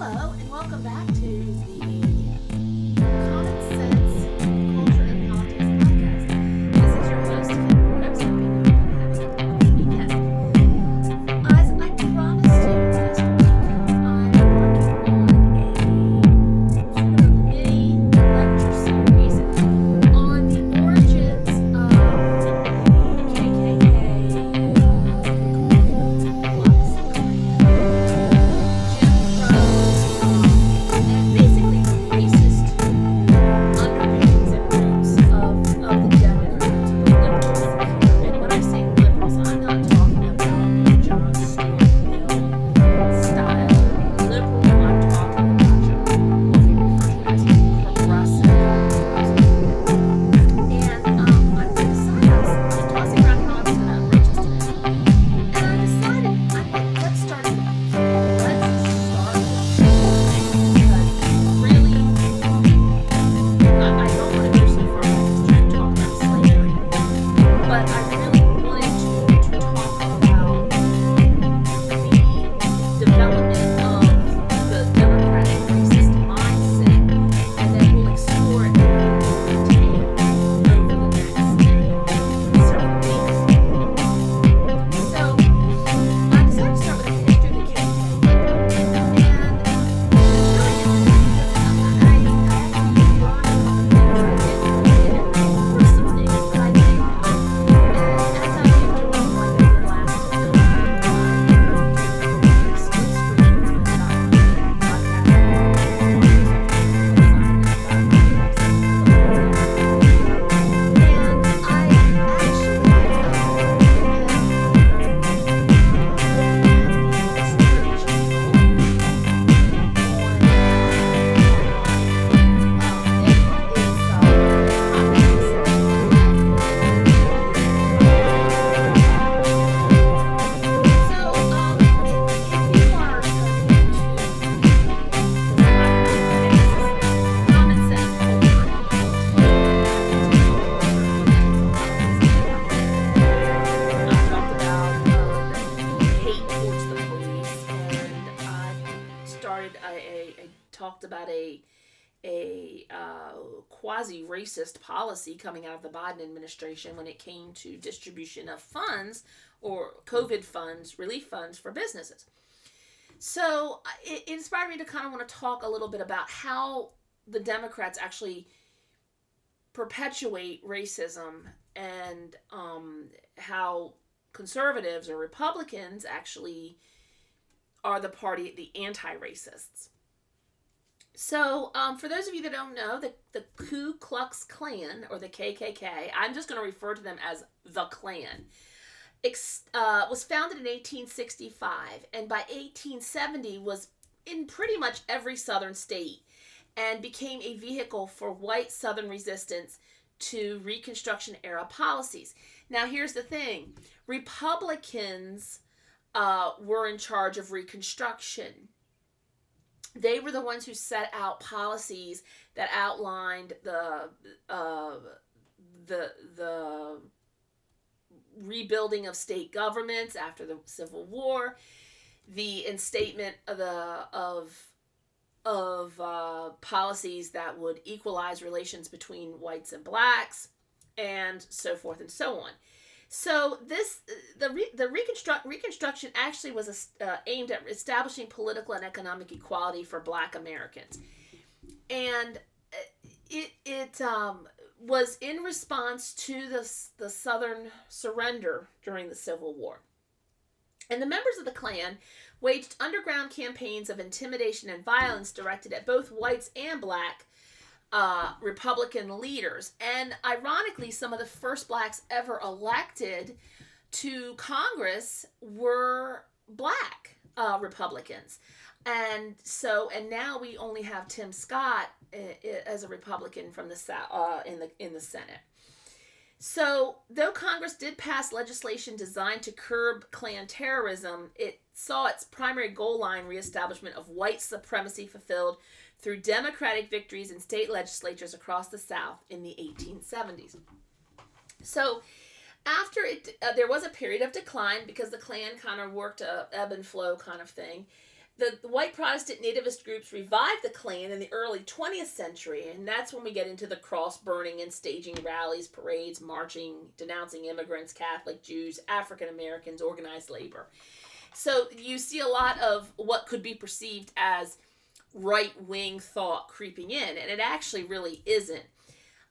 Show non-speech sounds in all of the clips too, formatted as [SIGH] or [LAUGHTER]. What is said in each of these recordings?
Hello, and welcome back to the about a a uh, quasi racist policy coming out of the Biden administration when it came to distribution of funds or COVID funds, relief funds for businesses. So uh, it, inspired me to kind of want to talk a little bit about how the Democrats actually perpetuate racism and um, how conservatives or Republicans actually are the party, the anti racists. So, um, for those of you that don't know, the, the Ku Klux Klan or the KKK, I'm just going to refer to them as the Klan, ex- uh, was founded in 1865 and by 1870 was in pretty much every southern state and became a vehicle for white southern resistance to Reconstruction era policies. Now, here's the thing Republicans uh, were in charge of Reconstruction. They were the ones who set out policies that outlined the uh, the the rebuilding of state governments after the Civil War, the instatement of the of of uh, policies that would equalize relations between whites and blacks, and so forth and so on. So this the re, the reconstruct Reconstruction actually was uh, aimed at establishing political and economic equality for Black Americans, and it it um, was in response to the the Southern surrender during the Civil War, and the members of the Klan waged underground campaigns of intimidation and violence directed at both whites and black uh, Republican leaders. And ironically, some of the first blacks ever elected to Congress were black uh, Republicans. And so, and now we only have Tim Scott uh, as a Republican from the South uh, in the in the Senate. So, though Congress did pass legislation designed to curb Klan terrorism, it saw its primary goal line reestablishment of white supremacy fulfilled through Democratic victories in state legislatures across the South in the 1870s. So, after it, uh, there was a period of decline because the Klan kind of worked a ebb and flow kind of thing. the white Protestant nativist groups revived the Klan in the early 20th century, and that's when we get into the cross burning and staging rallies, parades, marching, denouncing immigrants, Catholic Jews, African Americans, organized labor. So you see a lot of what could be perceived as right wing thought creeping in, and it actually really isn't.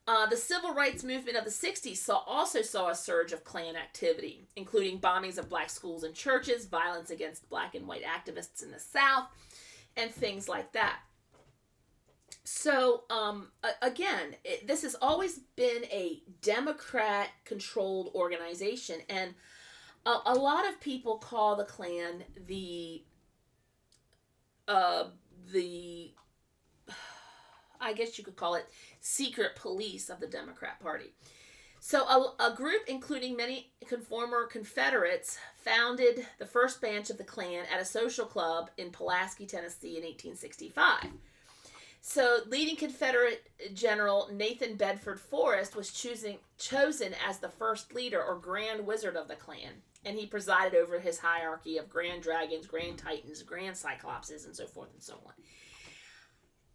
Uh, the civil rights movement of the 60s saw, also saw a surge of Klan activity, including bombings of black schools and churches, violence against black and white activists in the South, and things like that. So, um, again, it, this has always been a Democrat controlled organization, and a, a, lot of people call the Klan the uh, the I guess you could call it secret police of the Democrat Party. So, a, a, group including many conformer Confederates founded the first branch of the Klan at a social club in Pulaski, Tennessee in 1865. So, leading Confederate General Nathan Bedford Forrest was choosing, chosen as the first leader or Grand Wizard of the Klan, and he presided over his hierarchy of Grand Dragons, Grand Titans, Grand Cyclopses, and so forth and so on.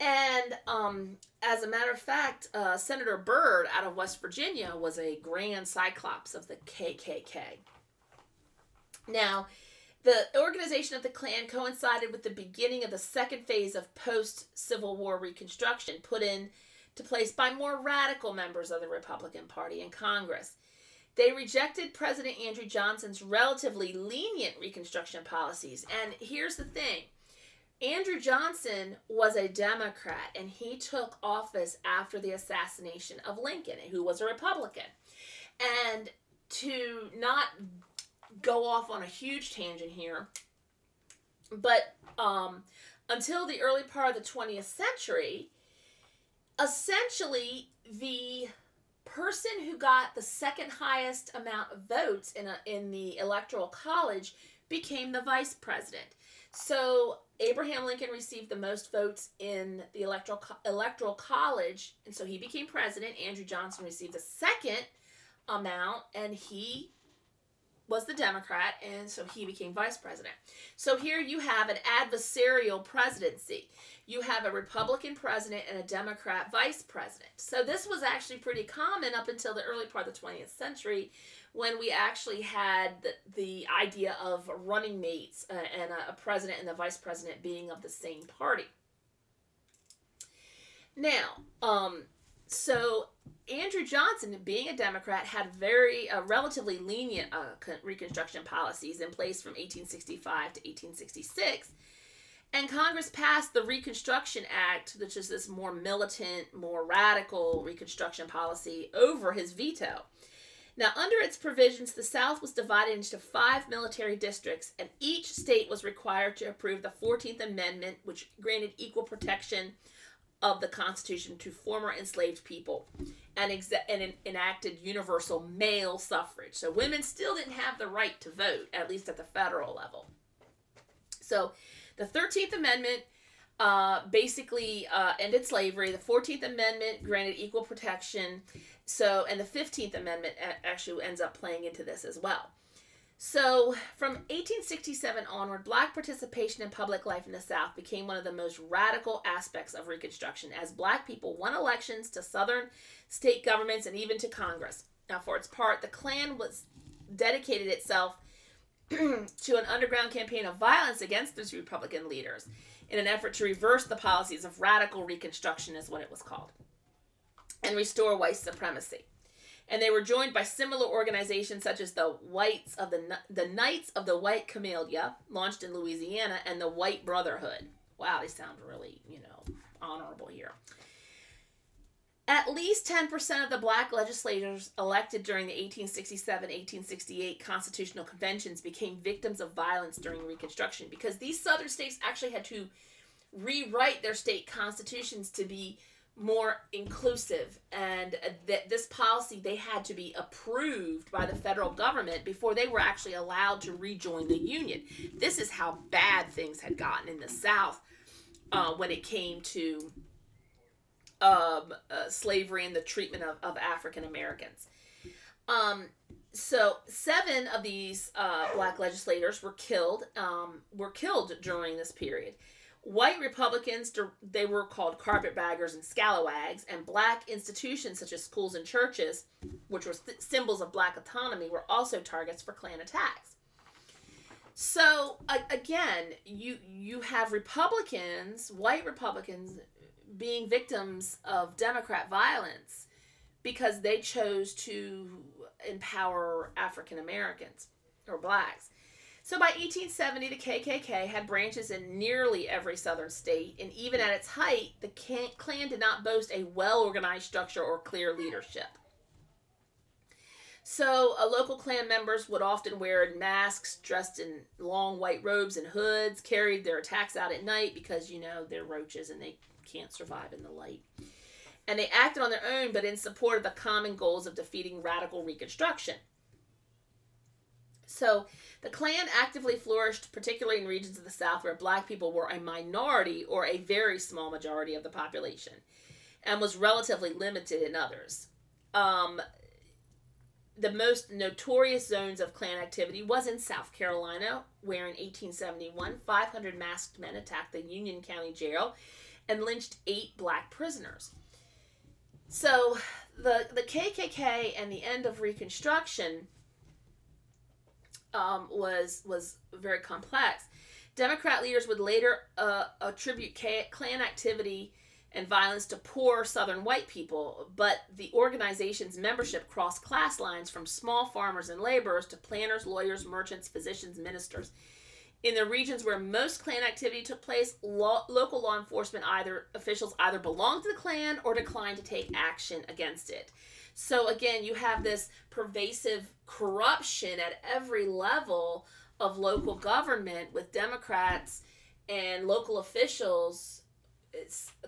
And um, as a matter of fact, uh, Senator Byrd out of West Virginia was a grand cyclops of the KKK. Now, the organization of the Klan coincided with the beginning of the second phase of post Civil War Reconstruction put in to place by more radical members of the Republican Party in Congress. They rejected President Andrew Johnson's relatively lenient Reconstruction policies. And here's the thing Andrew Johnson was a Democrat and he took office after the assassination of Lincoln, who was a Republican. And to not go off on a huge tangent here, but um, until the early part of the 20th century, essentially the person who got the second highest amount of votes in, a, in the electoral college became the vice president. So Abraham Lincoln received the most votes in the electoral electoral college, and so he became president. Andrew Johnson received the second amount, and he was the Democrat, and so he became vice president. So here you have an adversarial presidency. You have a Republican president and a Democrat vice president. So this was actually pretty common up until the early part of the 20th century when we actually had the, the idea of running mates uh, and a, a president and the vice president being of the same party. Now, um, so Andrew Johnson, being a Democrat, had very uh, relatively lenient uh, Reconstruction policies in place from 1865 to 1866. And Congress passed the Reconstruction Act, which is this more militant, more radical Reconstruction policy, over his veto. Now, under its provisions, the South was divided into five military districts, and each state was required to approve the 14th Amendment, which granted equal protection of the Constitution to former enslaved people and, exe- and enacted universal male suffrage. So women still didn't have the right to vote, at least at the federal level. So the 13th Amendment uh, basically uh, ended slavery. The 14th Amendment granted equal protection. So, and the 15th Amendment actually ends up playing into this as well. So, from 1867 onward, black participation in public life in the South became one of the most radical aspects of Reconstruction as black people won elections to Southern state governments and even to Congress. Now, for its part, the Klan was dedicated itself [CLEARS THROAT] to an underground campaign of violence against those Republican leaders in an effort to reverse the policies of radical Reconstruction, is what it was called, and restore white supremacy. And they were joined by similar organizations such as the Whites of the the Knights of the White Camellia, launched in Louisiana, and the White Brotherhood. Wow, they sound really, you know, honorable here. At least 10% of the black legislators elected during the 1867 1868 constitutional conventions became victims of violence during Reconstruction because these southern states actually had to rewrite their state constitutions to be more inclusive and that this policy they had to be approved by the federal government before they were actually allowed to rejoin the union this is how bad things had gotten in the south uh, when it came to um, uh, slavery and the treatment of, of African Americans. Um, so seven of these uh, black legislators were killed. Um, were killed during this period. White Republicans, they were called carpetbaggers and scalawags, and black institutions such as schools and churches, which were symbols of black autonomy, were also targets for Klan attacks. So again, you you have Republicans, white Republicans, being victims of Democrat violence because they chose to empower African Americans or blacks. So by 1870, the KKK had branches in nearly every southern state, and even at its height, the Klan did not boast a well organized structure or clear leadership. So, local Klan members would often wear masks, dressed in long white robes and hoods, carried their attacks out at night because, you know, they're roaches and they can't survive in the light. And they acted on their own, but in support of the common goals of defeating radical Reconstruction. So, the Klan actively flourished, particularly in regions of the South where black people were a minority or a very small majority of the population, and was relatively limited in others. Um, the most notorious zones of Klan activity was in South Carolina, where in 1871, 500 masked men attacked the Union County Jail and lynched eight black prisoners. So, the, the KKK and the end of Reconstruction um, was was very complex. Democrat leaders would later uh, attribute Klan activity and violence to poor Southern white people, but the organization's membership crossed class lines from small farmers and laborers to planners, lawyers, merchants, physicians, ministers. In the regions where most Klan activity took place, lo- local law enforcement either officials either belonged to the Klan or declined to take action against it. So again, you have this pervasive corruption at every level of local government with Democrats and local officials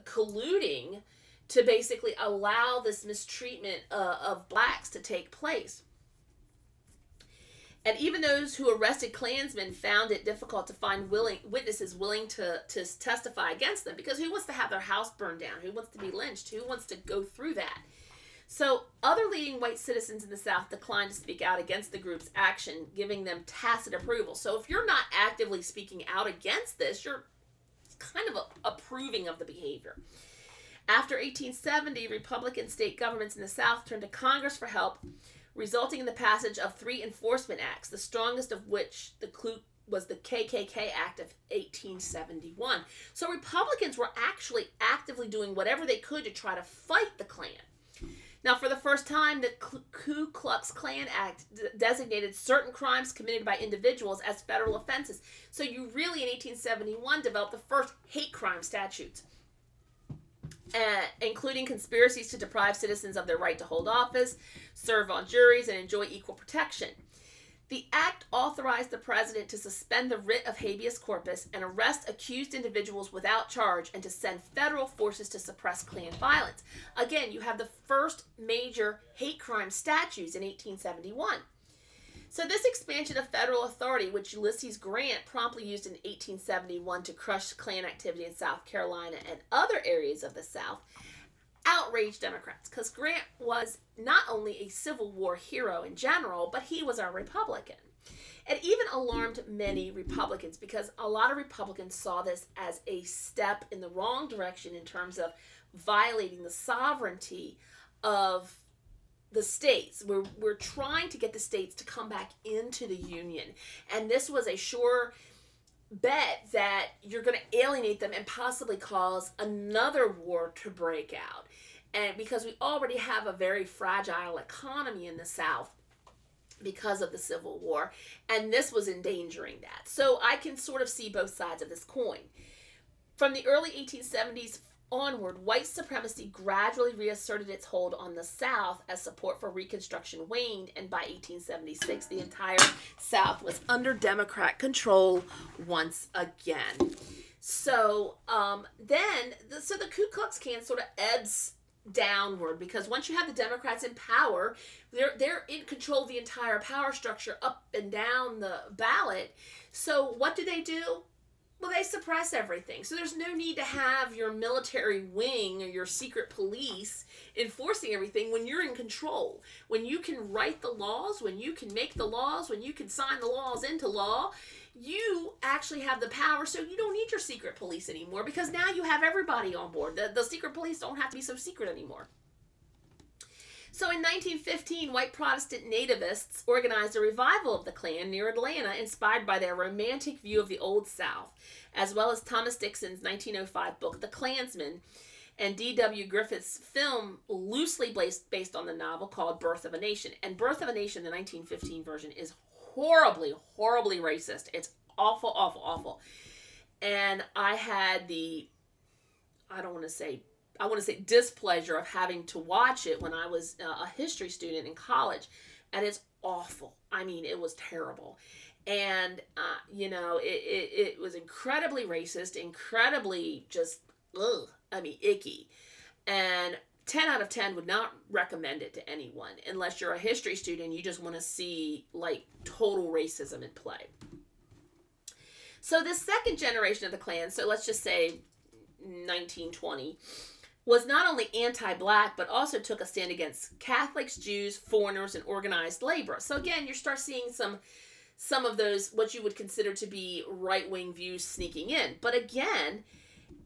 colluding to basically allow this mistreatment uh, of blacks to take place. And even those who arrested Klansmen found it difficult to find willing witnesses willing to, to testify against them because who wants to have their house burned down? Who wants to be lynched? Who wants to go through that? So, other leading white citizens in the South declined to speak out against the group's action, giving them tacit approval. So, if you're not actively speaking out against this, you're kind of a, approving of the behavior. After 1870, Republican state governments in the South turned to Congress for help, resulting in the passage of three enforcement acts, the strongest of which the Ku was the KKK Act of 1871. So Republicans were actually actively doing whatever they could to try to fight the Klan. Now, for the first time, the Ku Klux Klan Act d- designated certain crimes committed by individuals as federal offenses. So, you really, in 1871, developed the first hate crime statutes, uh, including conspiracies to deprive citizens of their right to hold office, serve on juries, and enjoy equal protection. The act authorized the president to suspend the writ of habeas corpus and arrest accused individuals without charge and to send federal forces to suppress Klan violence. Again, you have the first major hate crime statutes in 1871. So, this expansion of federal authority, which Ulysses Grant promptly used in 1871 to crush Klan activity in South Carolina and other areas of the South, outraged Democrats because Grant was not only a Civil War hero in general, but he was a Republican. It even alarmed many Republicans because a lot of Republicans saw this as a step in the wrong direction in terms of violating the sovereignty of the states. We're, we're trying to get the states to come back into the Union. And this was a sure bet that you're going to alienate them and possibly cause another war to break out. And because we already have a very fragile economy in the South because of the Civil War, and this was endangering that. So I can sort of see both sides of this coin. From the early 1870s onward, white supremacy gradually reasserted its hold on the South as support for Reconstruction waned, and by 1876, the entire South was under Democrat control once again. So um, then, the, so the Ku Klux Klan sort of ebbs downward because once you have the Democrats in power, they're they're in control of the entire power structure up and down the ballot. So what do they do? Well, they suppress everything. So there's no need to have your military wing or your secret police enforcing everything when you're in control. When you can write the laws, when you can make the laws, when you can sign the laws into law, you actually have the power so you don't need your secret police anymore because now you have everybody on board. The, the secret police don't have to be so secret anymore. So in 1915, white Protestant nativists organized a revival of the Klan near Atlanta, inspired by their romantic view of the Old South, as well as Thomas Dixon's 1905 book, The Klansman, and D.W. Griffith's film, loosely based, based on the novel called Birth of a Nation. And Birth of a Nation, the 1915 version, is horribly, horribly racist. It's awful, awful, awful. And I had the, I don't want to say, I want to say displeasure of having to watch it when I was uh, a history student in college. And it's awful. I mean, it was terrible. And, uh, you know, it, it, it was incredibly racist, incredibly just, ugh, I mean, icky. And 10 out of 10 would not recommend it to anyone unless you're a history student you just want to see like total racism in play so this second generation of the klan so let's just say 1920 was not only anti-black but also took a stand against catholics jews foreigners and organized labor so again you start seeing some some of those what you would consider to be right-wing views sneaking in but again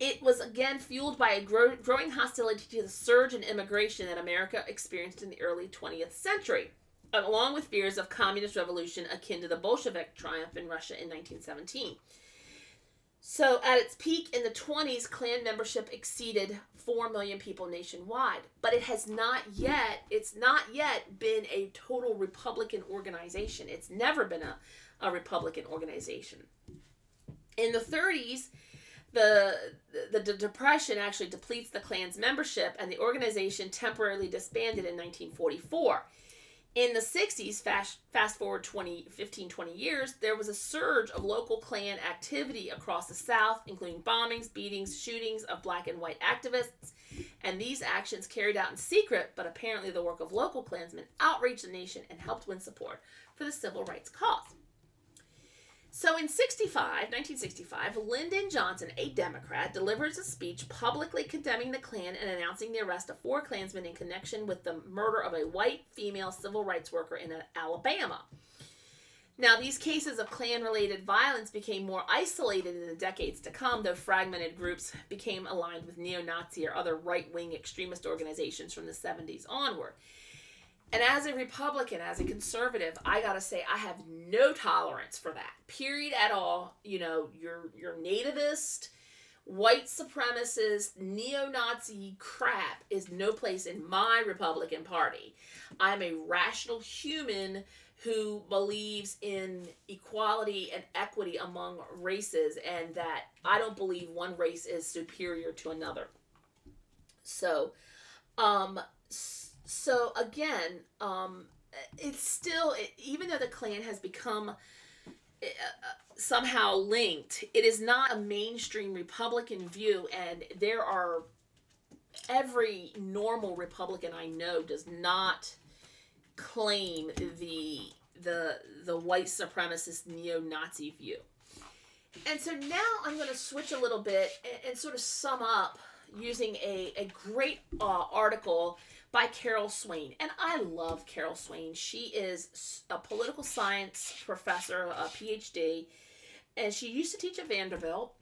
it was again fueled by a grow- growing hostility to the surge in immigration that America experienced in the early 20th century, along with fears of communist revolution akin to the Bolshevik triumph in Russia in 1917. So, at its peak in the 20s, Klan membership exceeded 4 million people nationwide, but it has not yet it's not yet been a total republican organization. It's never been a, a republican organization. In the 30s, the, the, the depression actually depletes the Klan's membership, and the organization temporarily disbanded in 1944. In the 60s, fast, fast forward 20, 15, 20 years, there was a surge of local Klan activity across the South, including bombings, beatings, shootings of black and white activists. And these actions, carried out in secret, but apparently the work of local Klansmen, outraged the nation and helped win support for the civil rights cause. So in 65, 1965, Lyndon Johnson, a Democrat, delivers a speech publicly condemning the Klan and announcing the arrest of four Klansmen in connection with the murder of a white female civil rights worker in Alabama. Now, these cases of Klan related violence became more isolated in the decades to come, though fragmented groups became aligned with neo Nazi or other right wing extremist organizations from the 70s onward. And as a Republican, as a conservative, I gotta say I have no tolerance for that. Period at all. You know, your your nativist, white supremacist, neo-Nazi crap is no place in my Republican Party. I'm a rational human who believes in equality and equity among races and that I don't believe one race is superior to another. So, um so again, um, it's still even though the Klan has become uh, somehow linked, it is not a mainstream Republican view, and there are every normal Republican I know does not claim the the the white supremacist neo-Nazi view. And so now I'm going to switch a little bit and, and, sort of sum up using a, a great uh, article by Carol Swain. And I love Carol Swain. She is a political science professor, a PhD, and she used to teach at Vanderbilt.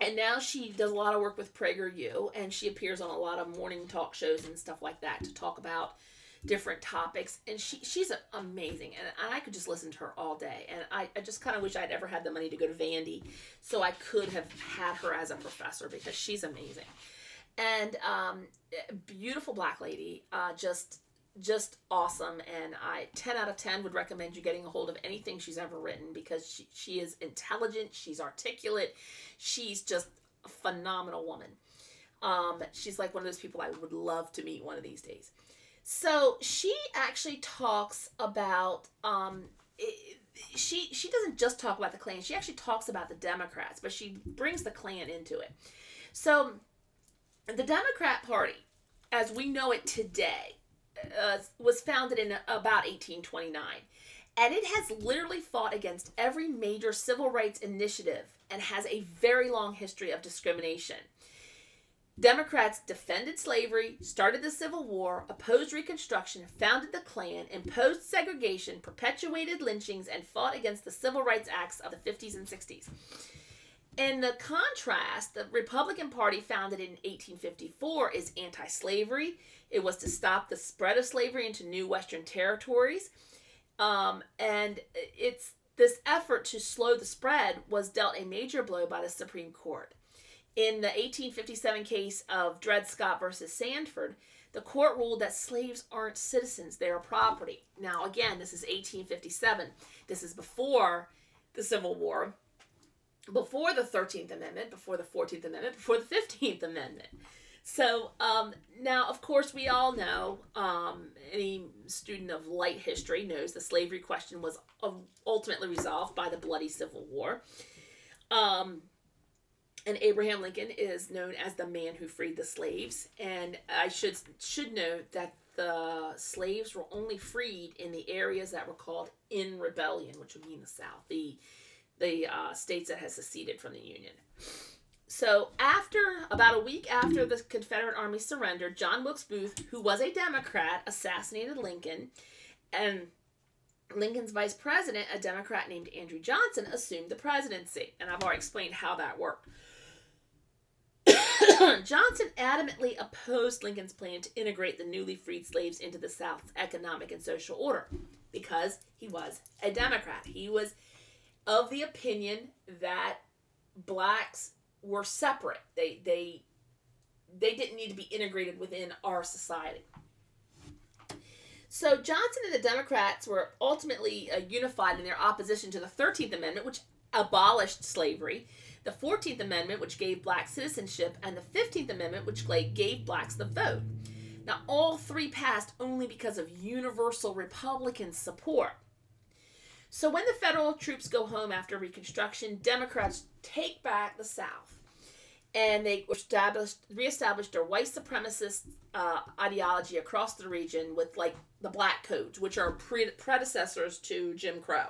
And now she does a lot of work with PragerU, and she appears on a lot of morning talk shows and stuff like that to talk about different topics. And she she's amazing, and, I could just listen to her all day. And I, I just kind of wish I'd ever had the money to go to Vandy, so I could have had her as a professor because she's amazing and um, beautiful black lady, uh, just just awesome. And I ten out of ten would recommend you getting a hold of anything she's ever written because she she is intelligent, she's articulate, she's just a phenomenal woman. Um, she's like one of those people I would love to meet one of these days. So she actually talks about um, it, she she doesn't just talk about the Klan. She actually talks about the Democrats, but she brings the Klan into it. So the Democrat Party, as we know it today, uh, was founded in about 1829. And it has literally fought against every major civil rights initiative and has a very long history of discrimination. Democrats defended slavery, started the Civil War, opposed Reconstruction, founded the Klan, imposed segregation, perpetuated lynchings, and fought against the Civil Rights Acts of the 50s and 60s. In the contrast, the Republican Party, founded in 1854, is anti slavery. It was to stop the spread of slavery into new Western territories. Um, and it's this effort to slow the spread was dealt a major blow by the Supreme Court. In the 1857 case of Dred Scott versus Sandford, the court ruled that slaves aren't citizens, they are property. Now, again, this is 1857. This is before the Civil War, before the 13th Amendment, before the 14th Amendment, before the 15th Amendment. So um, now, of course, we all know, um, any student of light history knows the slavery question was ultimately resolved by the bloody Civil War. Um, and Abraham Lincoln is known as the man who freed the slaves. And I should should note that the slaves were only freed in the areas that were called in rebellion, which would mean the South, the the uh, states that had seceded from the Union. So after about a week after the Confederate Army surrendered, John Wilkes Booth, who was a Democrat, assassinated Lincoln, and Lincoln's vice president, a Democrat named Andrew Johnson, assumed the presidency. And I've already explained how that worked. [COUGHS] Johnson adamantly opposed Lincoln's plan to integrate the newly freed slaves into the South's economic and social order because he was a Democrat. He was of the opinion that blacks were separate. They they they didn't need to be integrated within our society. So Johnson and the Democrats were ultimately uh, unified in their opposition to the 13th Amendment, which abolished slavery the 14th Amendment, which gave blacks citizenship, and the 15th Amendment, which gave blacks the vote. Now, all three passed only because of universal Republican support. So, when the federal troops go home after Reconstruction, Democrats take back the South and they established, reestablished their white supremacist uh, ideology across the region with like the black codes, which are pre- predecessors to Jim Crow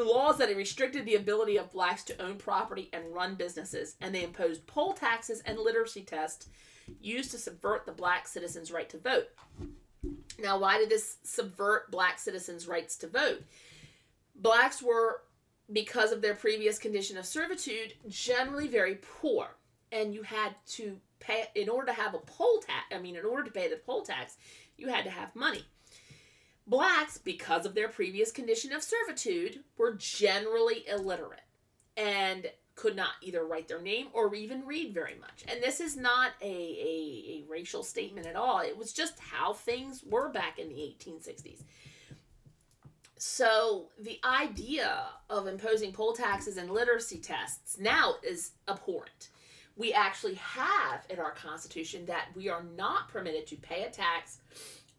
the laws that restricted the ability of blacks to own property and run businesses, and they imposed poll taxes and literacy tests used to subvert the black citizens' right to vote. Now, why did this subvert black citizens' rights to vote? Blacks were, because of their previous condition of servitude, generally very poor, and you had to pay in order to have a poll tax. I mean, in order to pay the poll tax, you had to have money. Blacks, because of their previous condition of servitude, were generally illiterate and could not either write their name or even read very much. And this is not a, a, a, racial statement at all. It was just how things were back in the 1860s. So the idea of imposing poll taxes and literacy tests now is abhorrent. We actually have in our Constitution that we are not permitted to pay a tax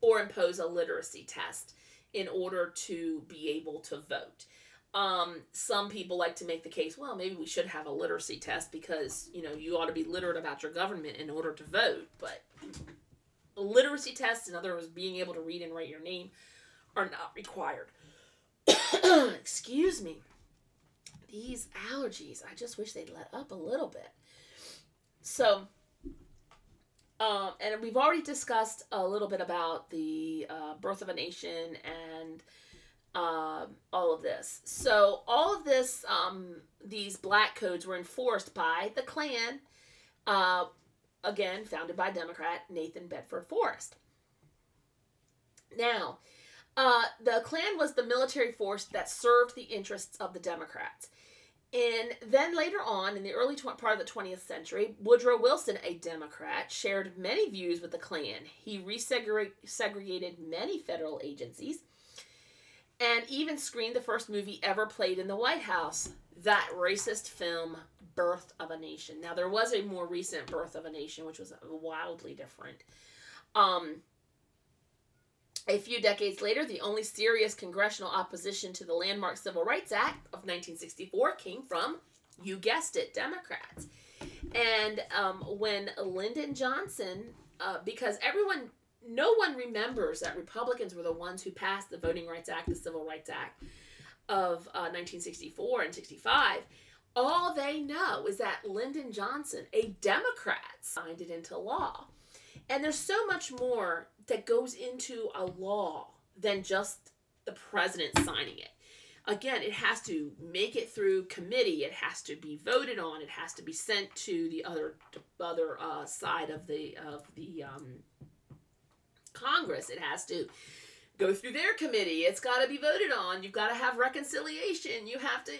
or impose a literacy test in order to be able to vote. Um, some people like to make the case, well, maybe we should have a literacy test because, you know, you ought to be literate about your government in order to vote. But literacy tests, in other words, being able to read and write your name, are not required. [COUGHS] Excuse me. These allergies, I just wish they'd let up a little bit. So, um, and we've already discussed a little bit about the uh, birth of a nation and um, all of this. So all of this, um, these black codes were enforced by the Klan, uh, again founded by Democrat Nathan Bedford Forrest. Now, uh, the Klan was the military force that served the interests of the Democrats. And then later on, in the early tw- part of the 20th century, Woodrow Wilson, a Democrat, shared many views with the Klan. He resegregated many federal agencies and even screened the first movie ever played in the White House that racist film, Birth of a Nation. Now, there was a more recent Birth of a Nation, which was wildly different. Um, a few decades later, the only serious congressional opposition to the landmark Civil Rights Act of 1964 came from, you guessed it, Democrats. And um, when Lyndon Johnson, uh, because everyone no one remembers that Republicans were the ones who passed the Voting Rights Act, the Civil Rights Act of uh, 1964 and 65. All they know is that Lyndon Johnson, a Democrat, signed it into law. And there's so much more that goes into a law than just the president signing it. Again, it has to make it through committee. It has to be voted on. It has to be sent to the other other uh, side of the of the um, Congress. It has to go through their committee. It's got to be voted on. You've got to have reconciliation. You have to.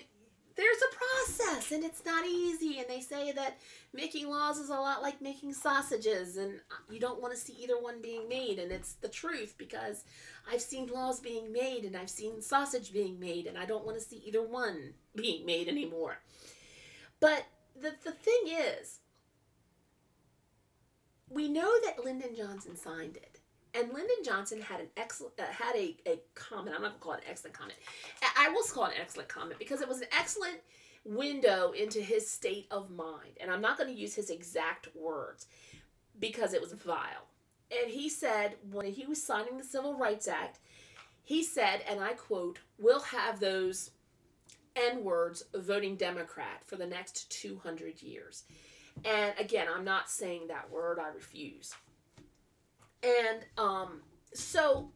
There's a process, and it's not easy. And they say that making laws is a lot like making sausages, and you don't want to see either one being made. And it's the truth because I've seen laws being made, and I've seen sausage being made, and I don't want to see either one being made anymore. But the, the thing is, we know that Lyndon Johnson signed it. And Lyndon Johnson had an excellent uh, had a, a comment. I'm not gonna call it an excellent comment. I will call it an excellent comment because it was an excellent window into his state of mind. And I'm not to use his exact words because it was vile. And he said when he was signing the Civil Rights Act, he said, and I quote, "We'll have those N words voting Democrat for the next 200 years." And again, I'm not saying that word. I refuse. And um, so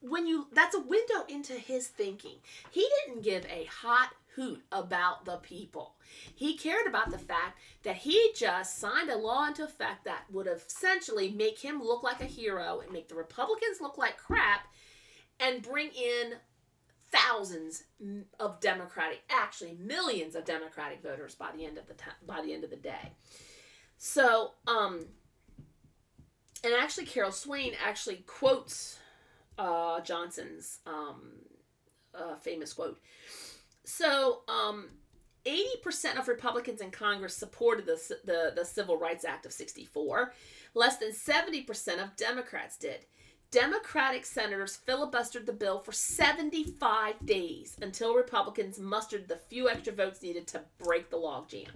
when you that's a window into his thinking. He didn't give a hot hoot about the people. He cared about the fact that he just signed a law into effect that would essentially make him look like a hero and make the Republicans look like crap and bring in thousands of democratic actually millions of democratic voters by the end of the time, by the end of the day. So, um and actually, Carol Swain actually quotes uh, Johnson's um, uh, famous quote. So, um, 80% of Republicans in Congress supported the, the, the Civil Rights Act of 64. Less than 70% of Democrats did. Democratic senators filibustered the bill for 75 days until Republicans mustered the few extra votes needed to break the logjam.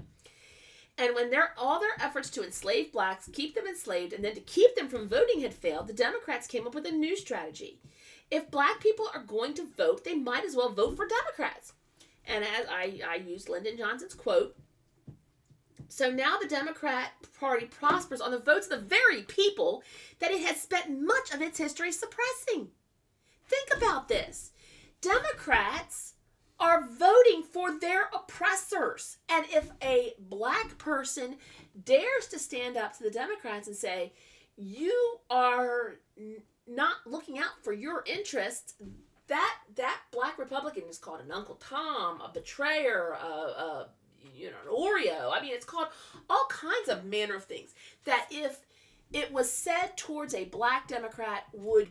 And when their all their efforts to enslave blacks, keep them enslaved, and then to keep them from voting had failed, the Democrats came up with a new strategy. If black people are going to vote, they might as well vote for Democrats. And as I, I used Lyndon Johnson's quote, so now the Democrat Party prospers on the votes of the very people that it has spent much of its history suppressing. Think about this. Democrats are voting for their oppressors. And if a black person dares to stand up to the Democrats and say, you are n- not looking out for your interests, that that black Republican is called an Uncle Tom, a betrayer, a, a you know, an Oreo. I mean, it's called all kinds of manner of things that if it was said towards a black Democrat would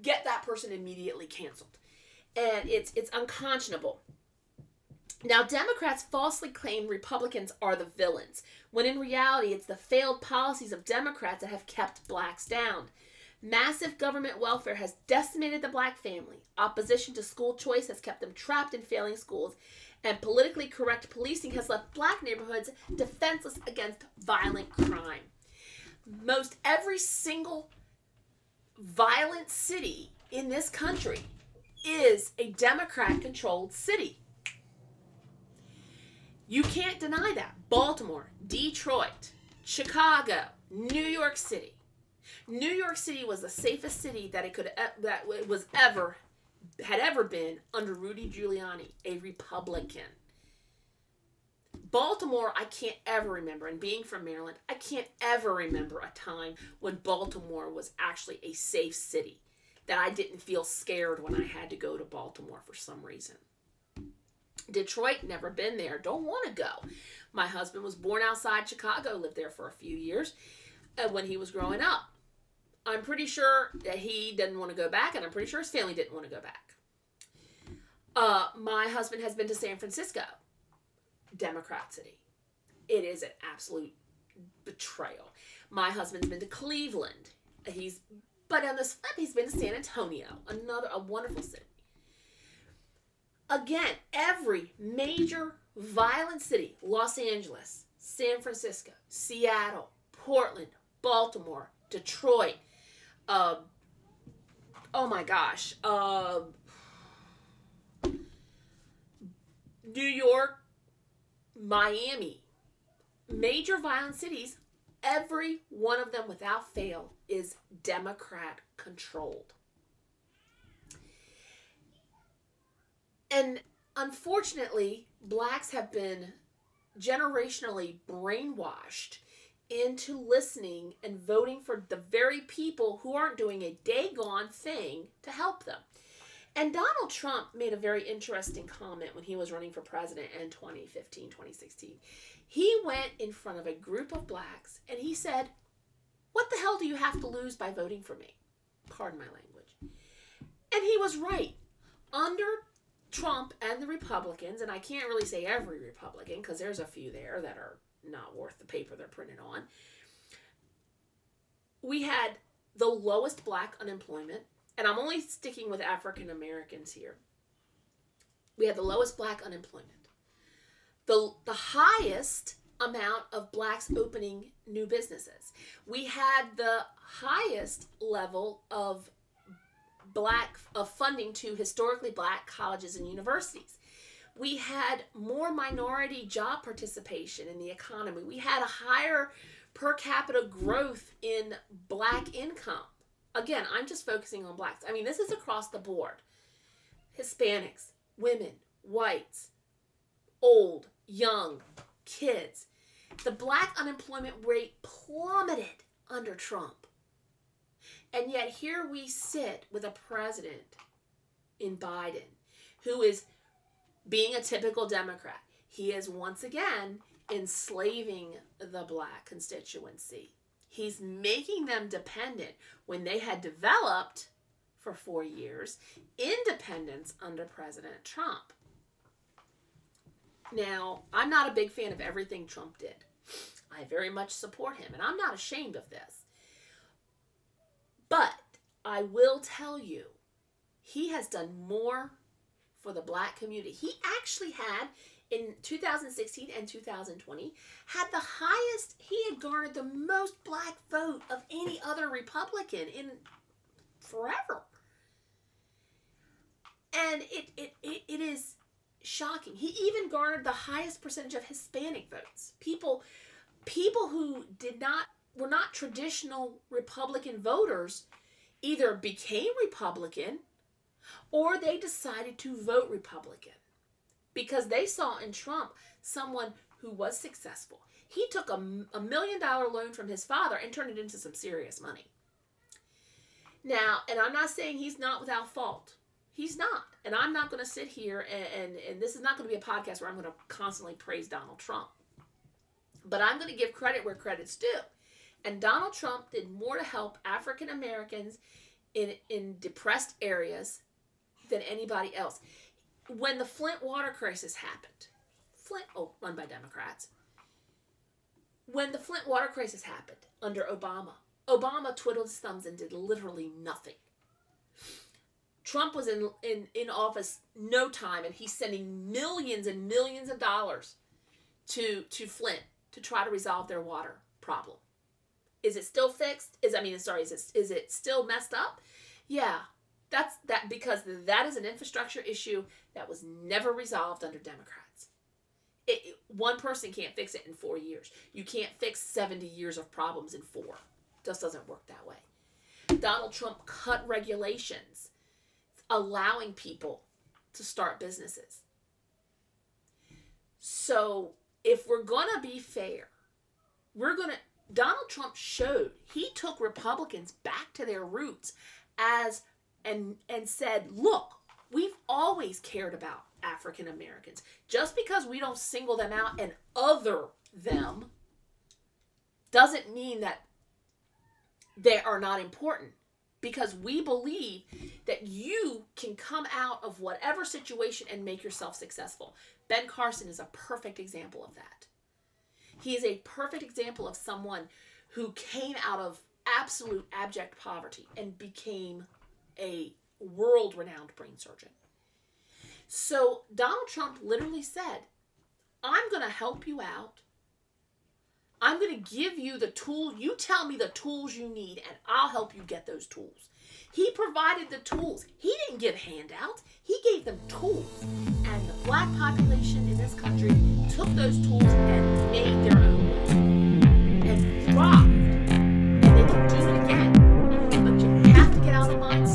get that person immediately canceled and it's it's unconscionable. Now, Democrats falsely claim Republicans are the villains, when in reality, it's the failed policies of Democrats that have kept blacks down. Massive government welfare has decimated the black family. Opposition to school choice has kept them trapped in failing schools. And politically correct policing has left black neighborhoods defenseless against violent crime. Most every single violent city in this country is a Democrat controlled city. You can't deny that. Baltimore, Detroit, Chicago, New York City. New York City was the safest city that it could that it was ever had ever been under Rudy Giuliani, a Republican. Baltimore, I can't ever remember, and being from Maryland, I can't ever remember a time when Baltimore was actually a safe city that I didn't feel scared when I had to go to Baltimore for some reason. Detroit, never been there, don't want to go. My husband was born outside Chicago, lived there for a few years uh, when he was growing up. I'm pretty sure that he didn't want to go back, and I'm pretty sure his family didn't want to go back. Uh, my husband has been to San Francisco, Democrat city. It is an absolute betrayal. My husband's been to Cleveland. He's, but on this flip, he's been to San Antonio, another a wonderful city. Again, every major violent city, Los Angeles, San Francisco, Seattle, Portland, Baltimore, Detroit, uh, oh my gosh, uh, New York, Miami, major violent cities, every one of them without fail is Democrat controlled. And unfortunately, blacks have been generationally brainwashed into listening and voting for the very people who aren't doing a daggone thing to help them. And Donald Trump made a very interesting comment when he was running for president in 2015, 2016. He went in front of a group of blacks and he said, What the hell do you have to lose by voting for me? Pardon my language. And he was right. Under Trump and the Republicans, and I can't really say every Republican because there's a few there that are not worth the paper they're printed on. We had the lowest black unemployment, and I'm only sticking with African Americans here. We had the lowest black unemployment, the, the highest amount of blacks opening new businesses. We had the highest level of black of funding to historically black colleges and universities. We had more minority job participation in the economy. We had a higher per capita growth in black income. Again, I'm just focusing on blacks. I mean, this is across the board. Hispanics, women, whites, old, young, kids. The black unemployment rate plummeted under Trump. And yet here we sit with a president in Biden who is being a typical Democrat. He is once again enslaving the black constituency. He's making them dependent when they had developed for four years independence under President Trump. Now, I'm not a big fan of everything Trump did. I very much support him, and I'm not ashamed of this. But I will tell you, he has done more for the black community. He actually had in 2016 and 2020 had the highest he had garnered the most black vote of any other republican in forever and it, it, it, it is shocking he even garnered the highest percentage of hispanic votes people people who did not were not traditional republican voters either became republican or they decided to vote Republican because they saw in Trump someone who was successful. He took a, a million dollar loan from his father and turned it into some serious money. Now, and I'm not saying he's not without fault. He's not. And I'm not going to sit here and, and, and this is not going to be a podcast where I'm going to constantly praise Donald Trump. But I'm going to give credit where credit's due. And Donald Trump did more to help African Americans in, in depressed areas than anybody else. When the Flint water crisis happened, Flint, oh, run by Democrats. When the Flint water crisis happened under Obama, Obama twiddled his thumbs and did literally nothing. Trump was in, in, in office no time and he's sending millions and millions of dollars to to Flint to try to resolve their water problem. Is it still fixed? Is I mean sorry, is it is it still messed up? Yeah, that's that because that is an infrastructure issue that was never resolved under Democrats. It, one person can't fix it in four years. You can't fix 70 years of problems in four. Just doesn't work that way. Donald Trump cut regulations allowing people to start businesses. So if we're going to be fair, we're going to Donald Trump showed he took Republicans back to their roots as and and said, "Look, we've always cared about African Americans. Just because we don't single them out and other them doesn't mean that they are not important because we believe that you can come out of whatever situation and make yourself successful. Ben Carson is a perfect example of that. He is a perfect example of someone who came out of absolute abject poverty and became a world renowned brain surgeon. So Donald Trump literally said, I'm going to help you out. I'm going to give you the tool. You tell me the tools you need, and I'll help you get those tools. He provided the tools. He didn't give handouts, he gave them tools. And the black population in this country took those tools and made their own and thrived. And they can do it again. But you have to get out of the mind.